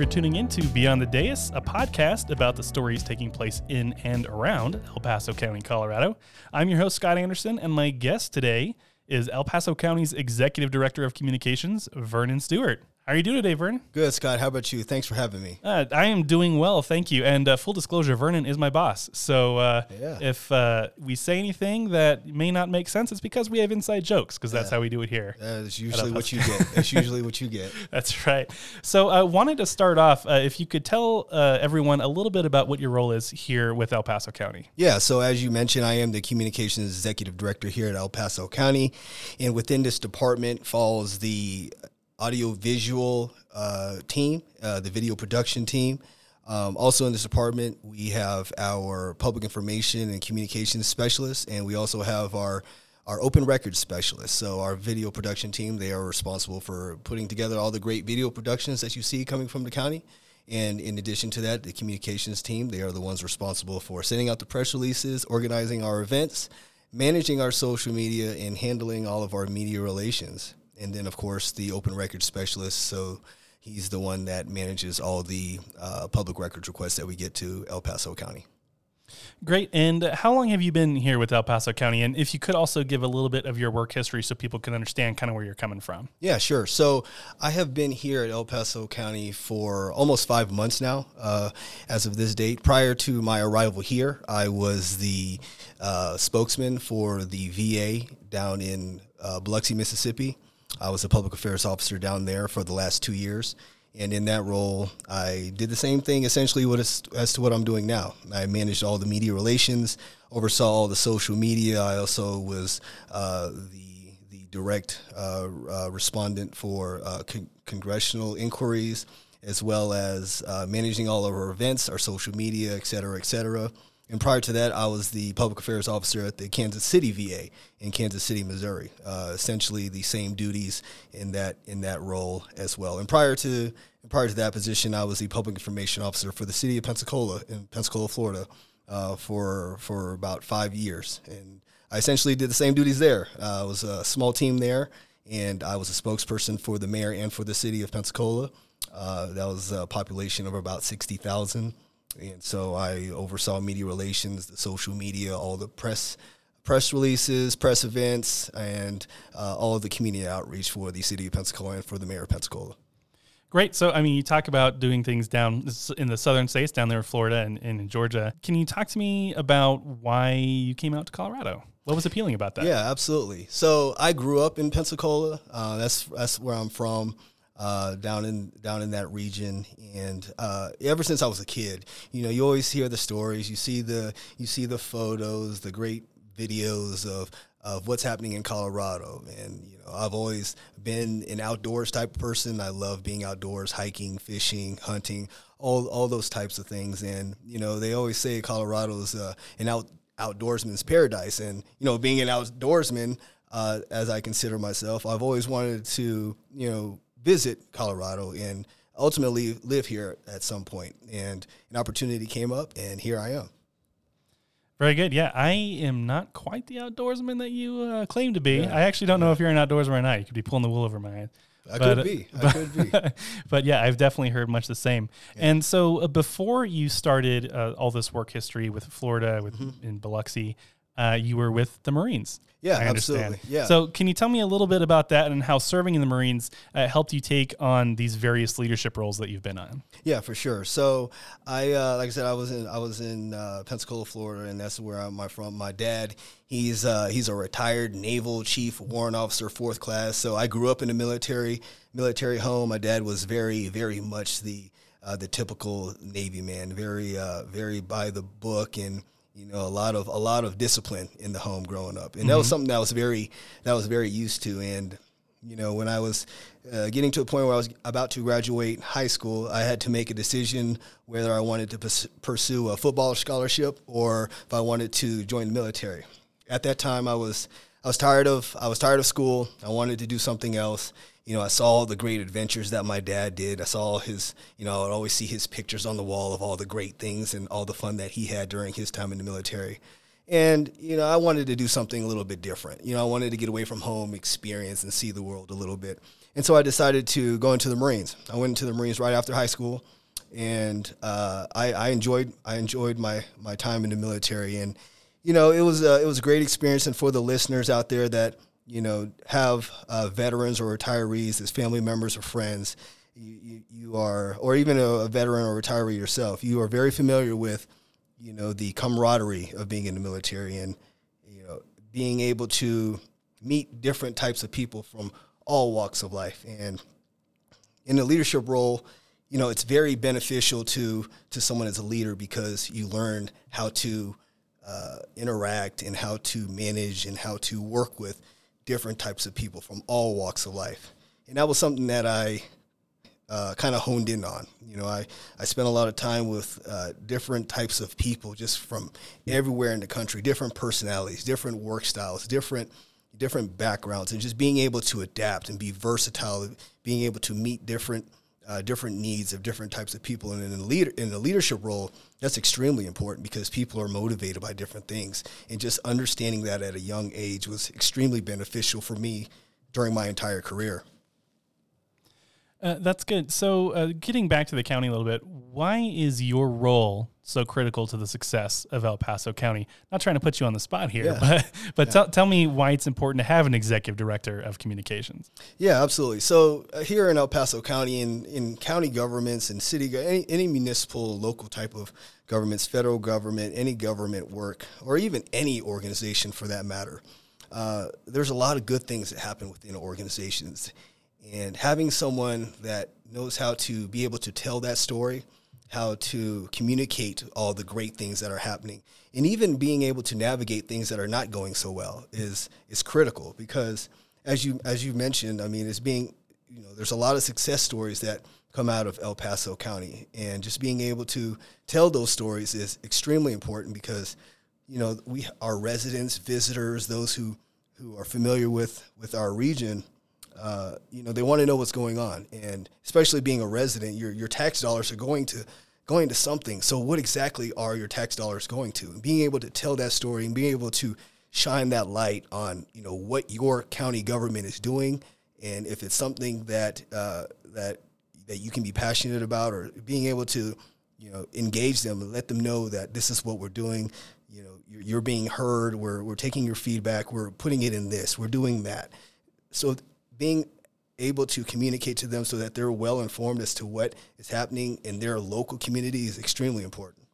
For tuning in to Beyond the Dais, a podcast about the stories taking place in and around El Paso County, Colorado. I'm your host, Scott Anderson, and my guest today is El Paso County's Executive Director of Communications, Vernon Stewart. How are you doing today, Vernon? Good, Scott. How about you? Thanks for having me. Uh, I am doing well, thank you. And uh, full disclosure, Vernon is my boss. So uh, Yeah. if uh, we say anything that may not make sense, it's because we have inside jokes, because that's Yeah. how we do it here. That's usually what you get. That's usually what you get. That's right. So I wanted to start off, uh, if you could tell uh, everyone a little bit about what your role is here with El Paso County. Yeah, so as you mentioned, I am the communications executive director here at El Paso County. And within this department falls the audio visual uh, team, uh, the video production team. Um, also in this department, we have our public information and communications specialists, and we also have our our open records specialists. So our video production team, they are responsible for putting together all the great video productions that you see coming from the county. And in addition to that, the communications team, they are the ones responsible for sending out the press releases, organizing our events, managing our social media, and handling all of our media relations. And then, of course, the open records specialist. So he's the one that manages all the uh, public records requests that we get to El Paso County. Great. And how long have you been here with El Paso County? And if you could also give a little bit of your work history so people can understand kind of where you're coming from. Yeah, sure. So I have been here at El Paso County for almost five months now, uh, as of this date. Prior to my arrival here, I was the uh, spokesman for the VA down in uh, Biloxi, Mississippi. I was a public affairs officer down there for the last two years. And in that role, I did the same thing essentially is, as to what I'm doing now. I managed all the media relations, oversaw all the social media. I also was uh, the the direct uh, uh, respondent for uh, con- congressional inquiries, as well as uh, managing all of our events, our social media, et cetera, et cetera. And prior to that, I was the public affairs officer at the Kansas City VA in Kansas City, Missouri. Uh, essentially, the same duties in that in that role as well. And prior to prior to that position, I was the public information officer for the city of Pensacola in Pensacola, Florida, uh, for for about five years. And I essentially did the same duties there. Uh, I was a small team there, and I was a spokesperson for the mayor and for the city of Pensacola. Uh, that was a population of about sixty thousand. And so I oversaw media relations, the social media, all the press press releases, press events, and uh, all of the community outreach for the city of Pensacola and for the mayor of Pensacola. Great. So, I mean, you talk about doing things down in the southern states, down there in Florida and, and in Georgia. Can you talk to me about why you came out to Colorado? What was appealing about that? Yeah, absolutely. So I grew up in Pensacola. Uh, that's that's where I'm from. Uh, down in down in that region, and uh, ever since I was a kid, you know, you always hear the stories. You see the you see the photos, the great videos of of what's happening in Colorado. And you know, I've always been an outdoors type person. I love being outdoors, hiking, fishing, hunting, all all those types of things. And you know, they always say Colorado's uh, an out outdoorsman's paradise. And you know, being an outdoorsman, uh, as I consider myself, I've always wanted to you know visit Colorado and ultimately live here at some point. And an opportunity came up, and here I am. Very good. Yeah, I am not quite the outdoorsman that you uh, claim to be. Yeah. I actually don't know if you're an outdoorsman or not. You could be pulling the wool over my eyes. I But, could be. I could be. but yeah, I've definitely heard much the same. And so uh, before you started uh, all this work history with Florida, with in Biloxi, uh, you were with the Marines. Yeah, I understand. absolutely. Yeah. So can you tell me a little bit about that and how serving in the Marines uh, helped you take on these various leadership roles that you've been on? Yeah, for sure. So I, uh, like I said, I was in I was in uh, Pensacola, Florida, and that's where I'm from. My dad, he's uh, he's a retired naval chief, warrant officer, fourth class. So I grew up in a military military home. My dad was very very much the uh, the typical Navy man, very uh, very by the book and you know a lot of a lot of discipline in the home growing up, and that was something that was very that was very used to and you know, when I was uh, getting to a point where I was about to graduate high school, I had to make a decision whether I wanted to pursue a football scholarship or if I wanted to join the military. At that time, I was I was tired of I was tired of school. I wanted to do something else. You know, I saw all the great adventures that my dad did. I saw his, you know, I would always see his pictures on the wall of all the great things and all the fun that he had during his time in the military. And, you know, I wanted to do something a little bit different. You know, I wanted to get away from home, experience, and see the world a little bit. And so I decided to go into the Marines. I went into the Marines right after high school, and uh, I, I, enjoyed I enjoyed my my time in the military. And you know, it was a, it was a great experience. And for the listeners out there that you know have uh, veterans or retirees as family members or friends, you, you, you are, or even a, a veteran or retiree yourself, you are very familiar with you know the camaraderie of being in the military and you know being able to meet different types of people from all walks of life. And in a leadership role, you know, it's very beneficial to to someone as a leader because you learn how to uh, interact and how to manage and how to work with different types of people from all walks of life. And that was something that I uh, kind of honed in on. You know, I, I spent a lot of time with uh, different types of people just from everywhere in the country, different personalities, different work styles, different different backgrounds and just being able to adapt and be versatile, being able to meet different uh, different needs of different types of people. And in a leader in a leadership role, that's extremely important because people are motivated by different things. And just understanding that at a young age was extremely beneficial for me during my entire career. Uh, that's good. So, uh, getting back to the county a little bit, why is your role so critical to the success of El Paso County? Not trying to put you on the spot here, yeah. but but yeah. tell, tell me why it's important to have an executive director of communications. Yeah, absolutely. So uh, here in El Paso County, in, in county governments and city, any, any municipal, local type of governments, federal government, any government work, or even any organization for that matter, uh, there's a lot of good things that happen within organizations and having someone that knows how to be able to tell that story, how to communicate all the great things that are happening, and even being able to navigate things that are not going so well is is critical because as you as you mentioned, I mean, it's being you know, there's a lot of success stories that come out of El Paso County, and just being able to tell those stories is extremely important because you know we our residents, visitors, those who who are familiar with with our region uh, you know, they want to know what's going on, and especially being a resident, your your tax dollars are going to going to something. So, what exactly are your tax dollars going to? And being able to tell that story and being able to shine that light on, you know, what your county government is doing, and if it's something that uh, that that you can be passionate about, or being able to, you know, engage them and let them know that this is what we're doing. You know, you're, you're being heard. We're we're taking your feedback. We're putting it in this. We're doing that. So being able to communicate to them so that they're well informed as to what is happening in their local community is extremely important.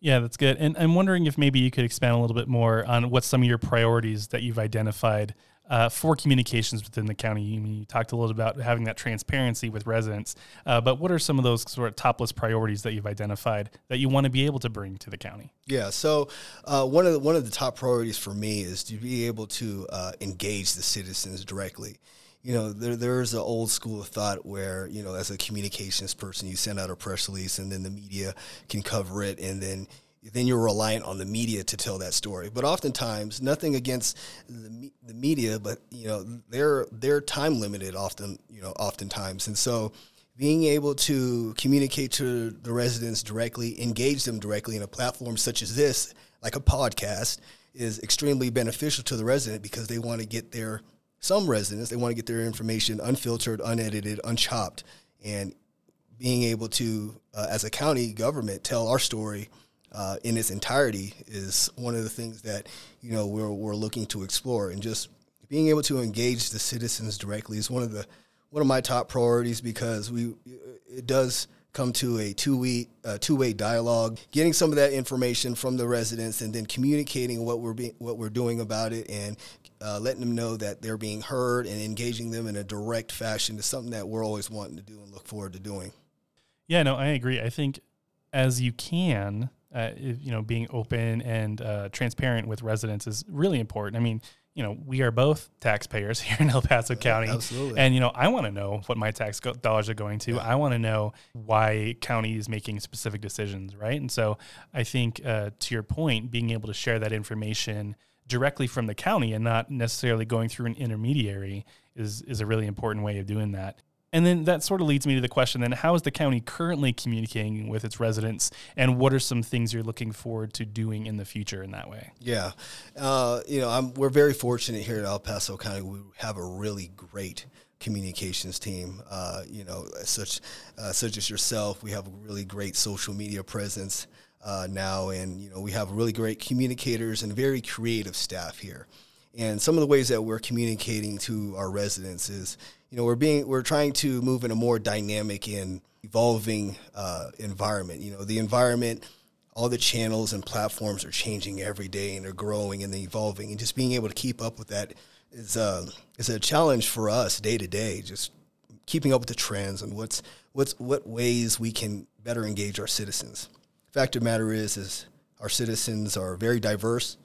Yeah, that's good. And I'm wondering if maybe you could expand a little bit more on what some of your priorities that you've identified uh, for communications within the county. You, you talked a little about having that transparency with residents, uh, but what are some of those sort of topless priorities that you've identified that you want to be able to bring to the county? Yeah, so uh, one of the, one of the top priorities for me is to be able to uh, engage the citizens directly you know, there there's an old school of thought where you know, as a communications person, you send out a press release and then the media can cover it, and then then you're reliant on the media to tell that story. But oftentimes, nothing against the, the media, but you know, they're they're time limited often, you know, oftentimes, and so being able to communicate to the residents directly, engage them directly in a platform such as this, like a podcast, is extremely beneficial to the resident because they want to get their some residents they want to get their information unfiltered, unedited, unchopped, and being able to, uh, as a county government, tell our story uh, in its entirety is one of the things that you know we're we're looking to explore, and just being able to engage the citizens directly is one of the one of my top priorities because we it does come to a two-way two-way dialogue, getting some of that information from the residents, and then communicating what we're being, what we're doing about it, and uh, letting them know that they're being heard and engaging them in a direct fashion is something that we're always wanting to do and look forward to doing. Yeah, no, I agree. I think as you can, uh, you know, being open and uh, transparent with residents is really important. I mean, you know, we are both taxpayers here in El Paso County. Absolutely. And, you know, I want to know what my tax go- dollars are going to. Yeah. I want to know why county is making specific decisions, right? And so I think, uh, to your point, being able to share that information directly from the county and not necessarily going through an intermediary is, is a really important way of doing that. And then that sort of leads me to the question then how is the county currently communicating with its residents and what are some things you're looking forward to doing in the future in that way? Yeah. Uh, you know, I'm, we're very fortunate here at El Paso County. We have a really great communications team. Uh, you know, such uh, such as yourself, we have a really great social media presence uh, now, and you know, we have really great communicators and very creative staff here. And some of the ways that we're communicating to our residents is, you know, we're being we're trying to move in a more dynamic and evolving uh, environment. You know, the environment, all the channels and platforms are changing every day and they're growing and they're evolving, and just being able to keep up with that is uh, is a challenge for us day to day. Just keeping up with the trends and what's what's what ways we can better engage our citizens. Fact of the matter is, is our citizens are very diverse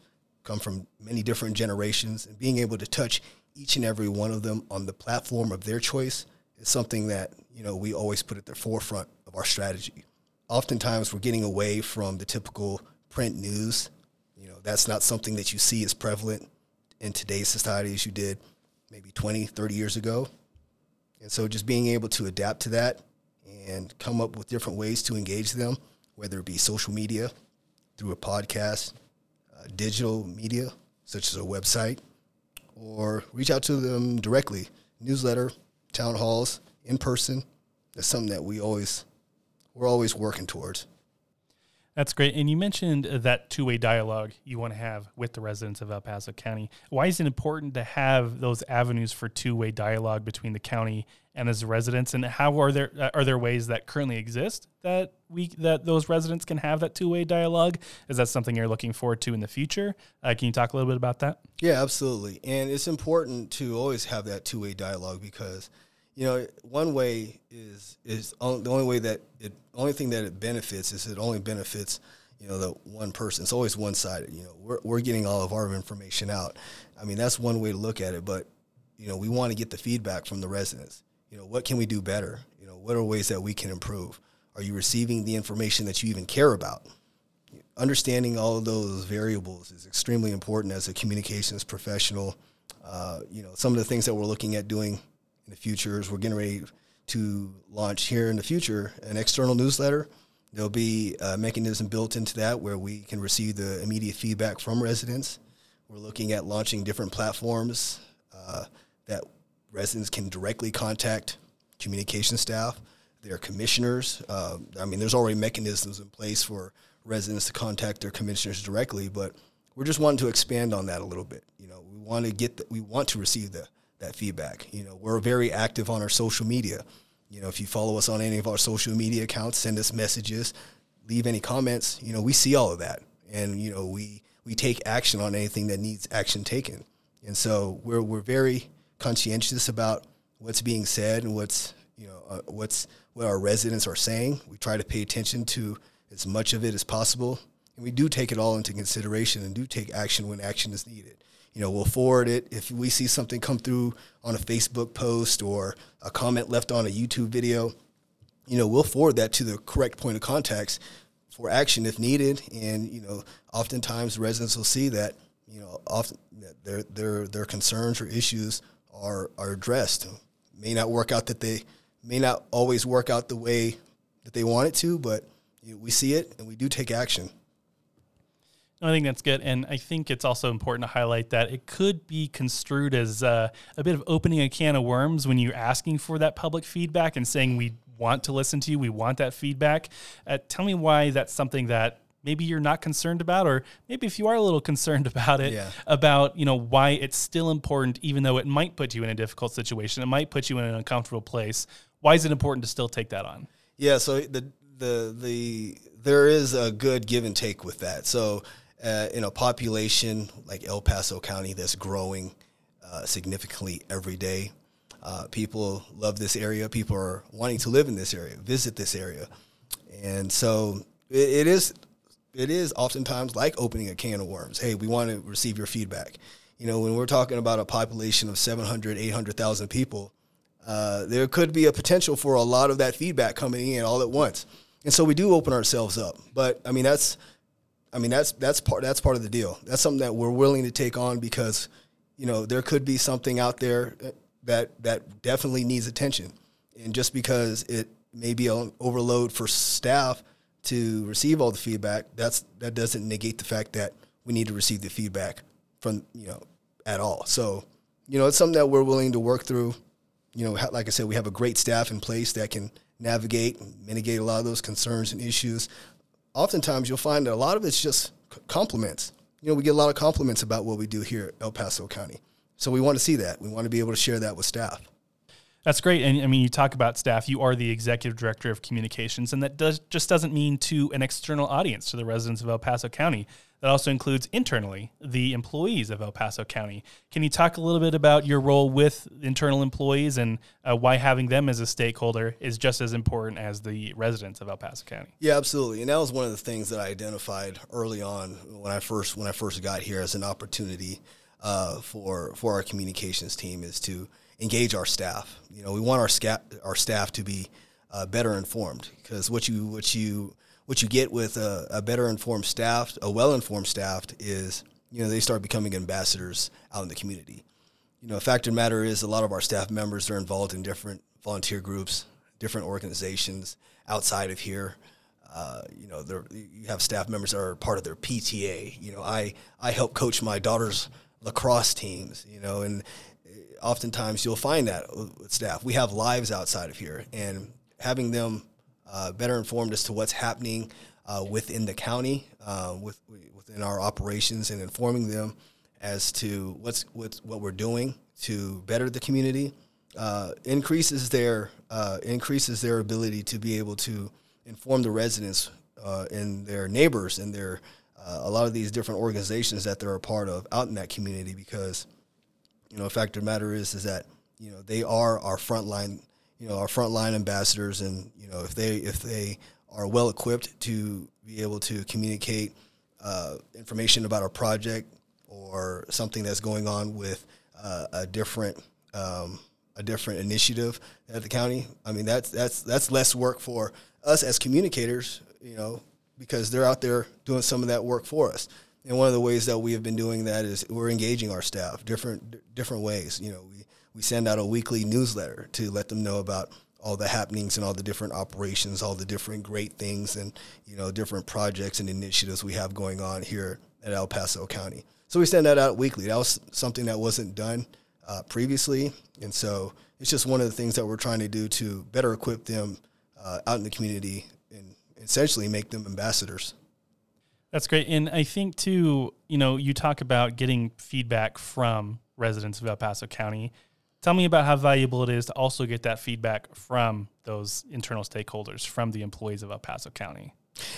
come from many different generations, and being able to touch each and every one of them on the platform of their choice is something that you know we always put at the forefront of our strategy. Oftentimes, we're getting away from the typical print news. You know, that's not something that you see as prevalent in today's society as you did maybe 20, 30 years ago. And so just being able to adapt to that and come up with different ways to engage them, whether it be social media, through a podcast, uh, digital media, such as a website, or reach out to them directly, newsletter, town halls, in person. That's something that we always we're always working towards. That's great. And you mentioned that two way dialogue you want to have with the residents of El Paso County. Why is it important to have those avenues for two way dialogue between the county and its residents? And how are there uh, are there ways that currently exist that we that those residents can have that two way dialogue? Is that something you're looking forward to in the future? Uh, can you talk a little bit about that? Yeah, absolutely. And it's important to always have that two way dialogue because you know, one way is is the only way that it only thing that it benefits is it only benefits you know the one person. It's always one sided. You know, we're we're getting all of our information out. I mean, that's one way to look at it. But you know, we want to get the feedback from the residents. You know, what can we do better? You know, what are ways that we can improve? Are you receiving the information that you even care about? Understanding all of those variables is extremely important as a communications professional. Uh, you know, some of the things that we're looking at doing in the future is we're getting ready to launch here in the future an external newsletter. There'll be a mechanism built into that where we can receive the immediate feedback from residents. We're looking at launching different platforms uh, that residents can directly contact communication staff, their commissioners. Uh, I mean, there's already mechanisms in place for residents to contact their commissioners directly, but we're just wanting to expand on that a little bit. You know, we want to get the, we want to receive the that feedback. You know, we're very active on our social media. You know, if you follow us on any of our social media accounts, send us messages, leave any comments. You know, we see all of that, and you know, we we take action on anything that needs action taken. And so we're we're very conscientious about what's being said and what's you know uh, what's what our residents are saying. We try to pay attention to as much of it as possible, and we do take it all into consideration and do take action when action is needed you know, we'll forward it. If we see something come through on a Facebook post or a comment left on a YouTube video, you know, we'll forward that to the correct point of contacts for action if needed. And, you know, oftentimes residents will see that, you know, often their, their, their concerns or issues are, are addressed. May not work out that they, may not always work out the way that they want it to, but you know, we see it and we do take action. I think that's good. And I think it's also important to highlight that it could be construed as uh, a bit of opening a can of worms when you're asking for that public feedback and saying, we want to listen to you, we want that feedback. Uh, tell me why that's something that maybe you're not concerned about or maybe if you are a little concerned about it yeah. about you know why it's still important even though it might put you in a difficult situation it might put you in an uncomfortable place why is it important to still take that on yeah so the the the there is a good give and take with that so uh, in a population like El Paso County that's growing uh, significantly every day. Uh, people love this area. People are wanting to live in this area, visit this area, and so it, it is. It is oftentimes like opening a can of worms. Hey, we want to receive your feedback. You know, when we're talking about a population of 700, 800,000 people, uh, there could be a potential for a lot of that feedback coming in all at once. And so we do open ourselves up. But I mean, that's I mean, that's that's part that's part of the deal. That's something that we're willing to take on because, you know, there could be something out there that that definitely needs attention, and just because it may be an overload for staff to receive all the feedback, that's that doesn't negate the fact that we need to receive the feedback from you know at all. So you know it's something that we're willing to work through. You know, like I said, we have a great staff in place that can navigate and mitigate a lot of those concerns and issues. Oftentimes, you'll find that a lot of it's just compliments. You know, we get a lot of compliments about what we do here at El Paso County. So we want to see that. We want to be able to share that with staff. That's great. And I mean, you talk about staff, you are the executive director of communications, and that does just doesn't mean to an external audience, to the residents of El Paso County. That also includes internally the employees of El Paso County. Can you talk a little bit about your role with internal employees and uh, why having them as a stakeholder is just as important as the residents of El Paso County? Yeah, absolutely. And that was one of the things that I identified early on when I first when I first got here as an opportunity uh, for for our communications team is to engage our staff. You know, we want our staff our staff to be uh, better informed because what you what you what you get with a, a better informed staff, a well informed staff, is you know they start becoming ambassadors out in the community. You know, fact of the matter is, a lot of our staff members are involved in different volunteer groups, different organizations outside of here. Uh, you know, you have staff members that are part of their PTA. You know, I I help coach my daughter's lacrosse teams. You know, and oftentimes you'll find that with staff. We have lives outside of here, and having them uh, better informed as to what's happening uh, within the county, uh, with within our operations, and informing them as to what's, what's what we're doing to better the community, uh, increases their uh, increases their ability to be able to inform the residents uh, and their neighbors and their a lot of these different organizations that they're a part of out in that community because you know, fact of the matter is, is that you know they are our frontline, you know, our frontline ambassadors, and you know if they if they are well equipped to be able to communicate uh, information about our project or something that's going on with uh, a different um, a different initiative at the county. I mean, that's that's that's less work for us as communicators, you know, because they're out there doing some of that work for us. And one of the ways that we have been doing that is we're engaging our staff different different ways. You know, we, we send out a weekly newsletter to let them know about all the happenings and all the different operations, all the different great things and, you know, different projects and initiatives we have going on here at El Paso County. So we send that out weekly. That was something that wasn't done uh, previously. And so it's just one of the things that we're trying to do to better equip them uh, out in the community and essentially make them ambassadors. That's great. And I think too, you know, you talk about getting feedback from residents of El Paso County. Tell me about how valuable it is to also get that feedback from those internal stakeholders, from the employees of El Paso County.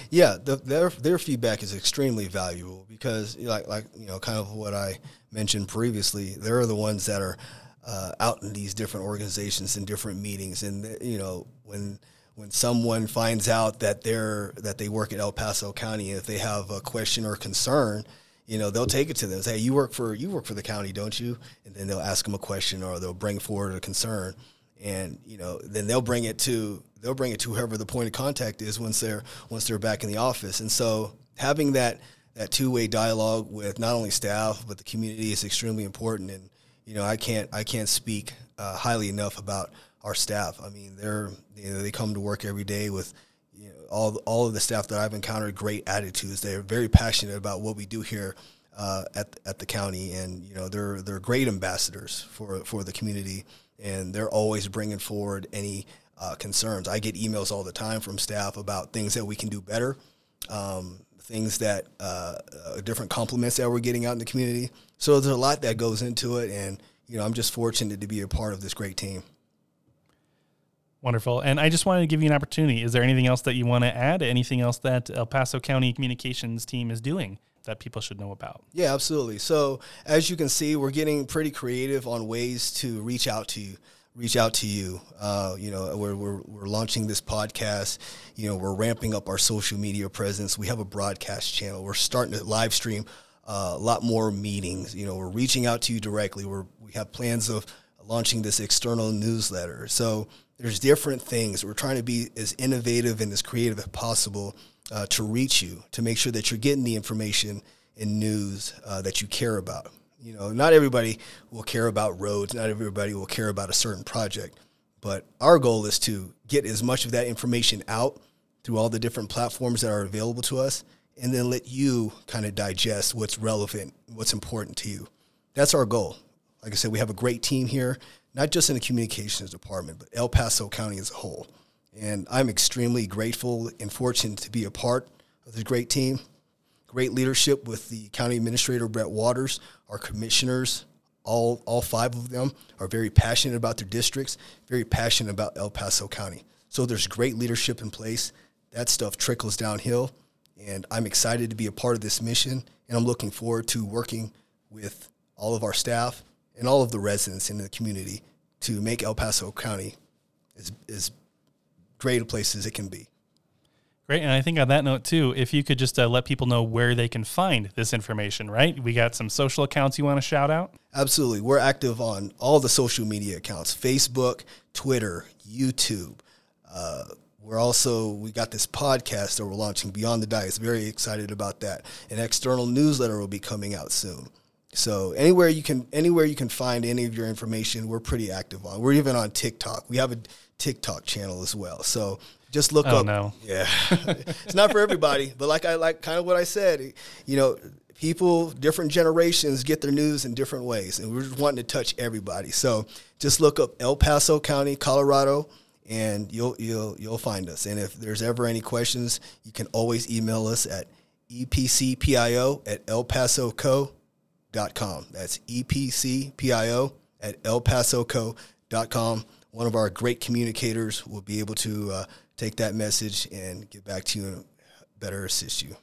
Yeah, the, their their feedback is extremely valuable because, like like you know, kind of what I mentioned previously, they're the ones that are uh, out in these different organizations and different meetings, and you know when when someone finds out that they're that they work at El Paso County, if they have a question or concern, you know, they'll take it to them. Say, hey, you work for you work for the county, don't you? And then they'll ask them a question or they'll bring forward a concern, and you know, then they'll bring it to they'll bring it to whoever the point of contact is once they're once they're back in the office. And so having that that two way dialogue with not only staff but the community is extremely important. And you know, I can't I can't speak uh, highly enough about our staff. I mean, they're you know, they come to work every day with you know, all all of the staff that I've encountered great attitudes. They're very passionate about what we do here uh, at at the county, and you know they're they're great ambassadors for for the community, and they're always bringing forward any uh, concerns. I get emails all the time from staff about things that we can do better. Um, things that uh, uh different compliments that we're getting out in the community. So there's a lot that goes into it, and you know I'm just fortunate to be a part of this great team. Wonderful. And I just wanted to give you an opportunity. Is there anything else that you want to add? Anything else that El Paso County communications team is doing that people should know about? Yeah, absolutely. So as you can see, we're getting pretty creative on ways to reach out to you. Reach out to you. Uh, you know, we're, we're, we're launching this podcast. You know, we're ramping up our social media presence. We have a broadcast channel. We're starting to live stream uh, a lot more meetings. You know, we're reaching out to you directly. We're, we have plans of launching this external newsletter. So there's different things. We're trying to be as innovative and as creative as possible uh, to reach you, to make sure that you're getting the information and news uh, that you care about. You know, not everybody will care about roads. Not everybody will care about a certain project, But our goal is to get as much of that information out through all the different platforms that are available to us and then let you kind of digest what's relevant, what's important to you. That's our goal. Like I said, we have a great team here, not just in the communications department, but El Paso County as a whole. And I'm extremely grateful and fortunate to be a part of this great team. Great leadership with the county administrator, Brett Waters, our commissioners, all, all five of them are very passionate about their districts, very passionate about El Paso County. So there's great leadership in place. That stuff trickles downhill. And I'm excited to be a part of this mission. And I'm looking forward to working with all of our staff and all of the residents in the community to make El Paso County as, as great a place as it can be. Great. And I think on that note, too, if you could just uh, let people know where they can find this information, right? We got some social accounts you want to shout out? Absolutely. We're active on all the social media accounts Facebook, Twitter, YouTube. Uh, we're also, we got this podcast that we're launching, Beyond the Dais. Very excited about that. An external newsletter will be coming out soon. So anywhere you can anywhere you can find any of your information, we're pretty active on. We're even on TikTok. We have a TikTok channel as well. So just look oh, up. No. Yeah, it's not for everybody, but like I like kind of what I said. You know, people, different generations get their news in different ways, and we're just wanting to touch everybody. So just look up El Paso County, Colorado, and you'll you'll you'll find us. And if there's ever any questions, you can always email us at epcpio at elpasoco.com. That's epcpio at elpasoco.com. One of our great communicators will be able to uh, take that message and get back to you and better assist you.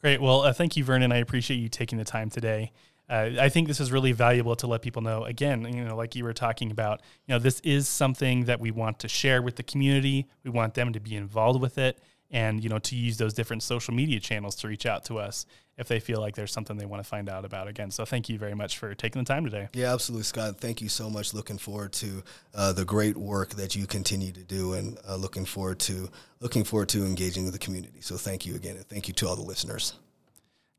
Great. Well, uh, thank you, Vernon. I appreciate you taking the time today. Uh, I think this is really valuable to let people know. Again, you know, like you were talking about, you know, this is something that we want to share with the community. We want them to be involved with it, and you know, to use those different social media channels to reach out to us if they feel like there's something they want to find out about. Again, so thank you very much for taking the time today. Yeah, absolutely, Scott. Thank you so much. Looking forward to uh, the great work that you continue to do, and uh, looking forward to looking forward to engaging with the community. So thank you again, and thank you to all the listeners.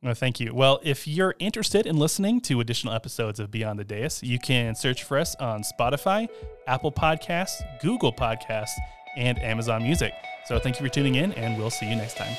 Well, thank you. Well, if you're interested in listening to additional episodes of Beyond the Dais, you can search for us on Spotify, Apple Podcasts, Google Podcasts, and Amazon Music. So thank you for tuning in, and we'll see you next time.